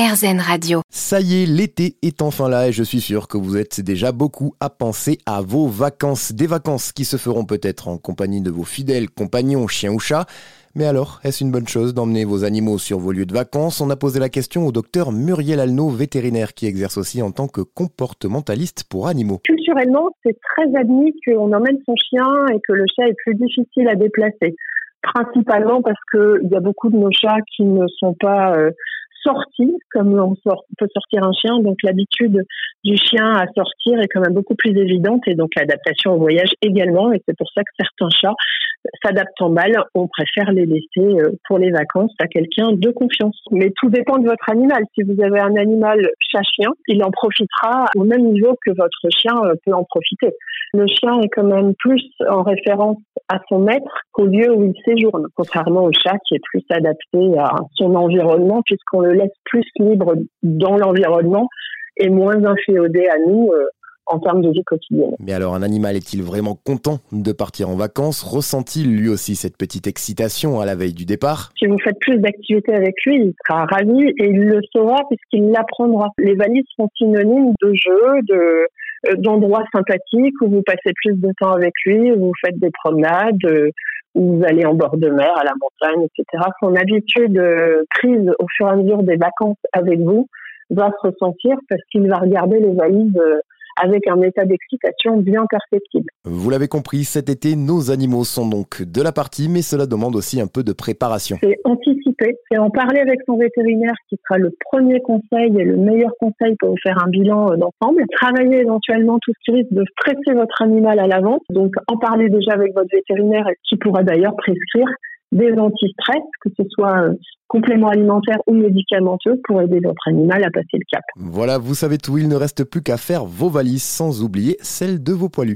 RZN Radio. Ça y est, l'été est enfin là et je suis sûr que vous êtes déjà beaucoup à penser à vos vacances. Des vacances qui se feront peut-être en compagnie de vos fidèles compagnons, chiens ou chats. Mais alors, est-ce une bonne chose d'emmener vos animaux sur vos lieux de vacances? On a posé la question au docteur Muriel Alno, vétérinaire qui exerce aussi en tant que comportementaliste pour animaux. Culturellement, c'est très admis qu'on emmène son chien et que le chat est plus difficile à déplacer. Principalement parce qu'il y a beaucoup de nos chats qui ne sont pas euh, sortie, comme on, peut sortir un chien. Donc l'habitude du chien à sortir est quand même beaucoup plus évidente et donc l'adaptation au voyage également. Et c'est pour ça que certains chats s'adaptant mal, on préfère les laisser euh, pour les vacances à quelqu'un de confiance. Mais tout dépend de votre animal. Si vous avez un animal chat-chien, il en profitera au même niveau que votre chien euh, peut en profiter. Le chien est quand même plus en référence à son maître qu'au lieu où il séjourne, contrairement au chat qui est plus adapté à son environnement puisqu'on le laisse plus libre dans l'environnement et moins inféodé à nous euh, en termes de vie quotidienne. Mais alors, un animal est-il vraiment content de partir en vacances? Ressent-il lui aussi cette petite excitation à la veille du départ? Si vous faites plus d'activités avec lui, il sera ravi et il le saura puisqu'il l'apprendra. Les valises sont synonymes de jeu, de d'endroits sympathiques où vous passez plus de temps avec lui, où vous faites des promenades, euh, où vous allez en bord de mer, à la montagne, etc. Son habitude euh, prise au fur et à mesure des vacances avec vous va se ressentir parce qu'il va regarder les valises avec un état d'excitation bien perceptible. Vous l'avez compris, cet été, nos animaux sont donc de la partie, mais cela demande aussi un peu de préparation. C'est anticiper, c'est en parler avec son vétérinaire qui sera le premier conseil et le meilleur conseil pour faire un bilan euh, d'ensemble. Travailler éventuellement tout ce qui risque de stresser votre animal à l'avance, donc en parler déjà avec votre vétérinaire qui pourra d'ailleurs prescrire des anti-stress, que ce soit euh, compléments alimentaires ou médicamenteux pour aider votre animal à passer le cap. Voilà, vous savez tout, il ne reste plus qu'à faire vos valises sans oublier celles de vos poilus.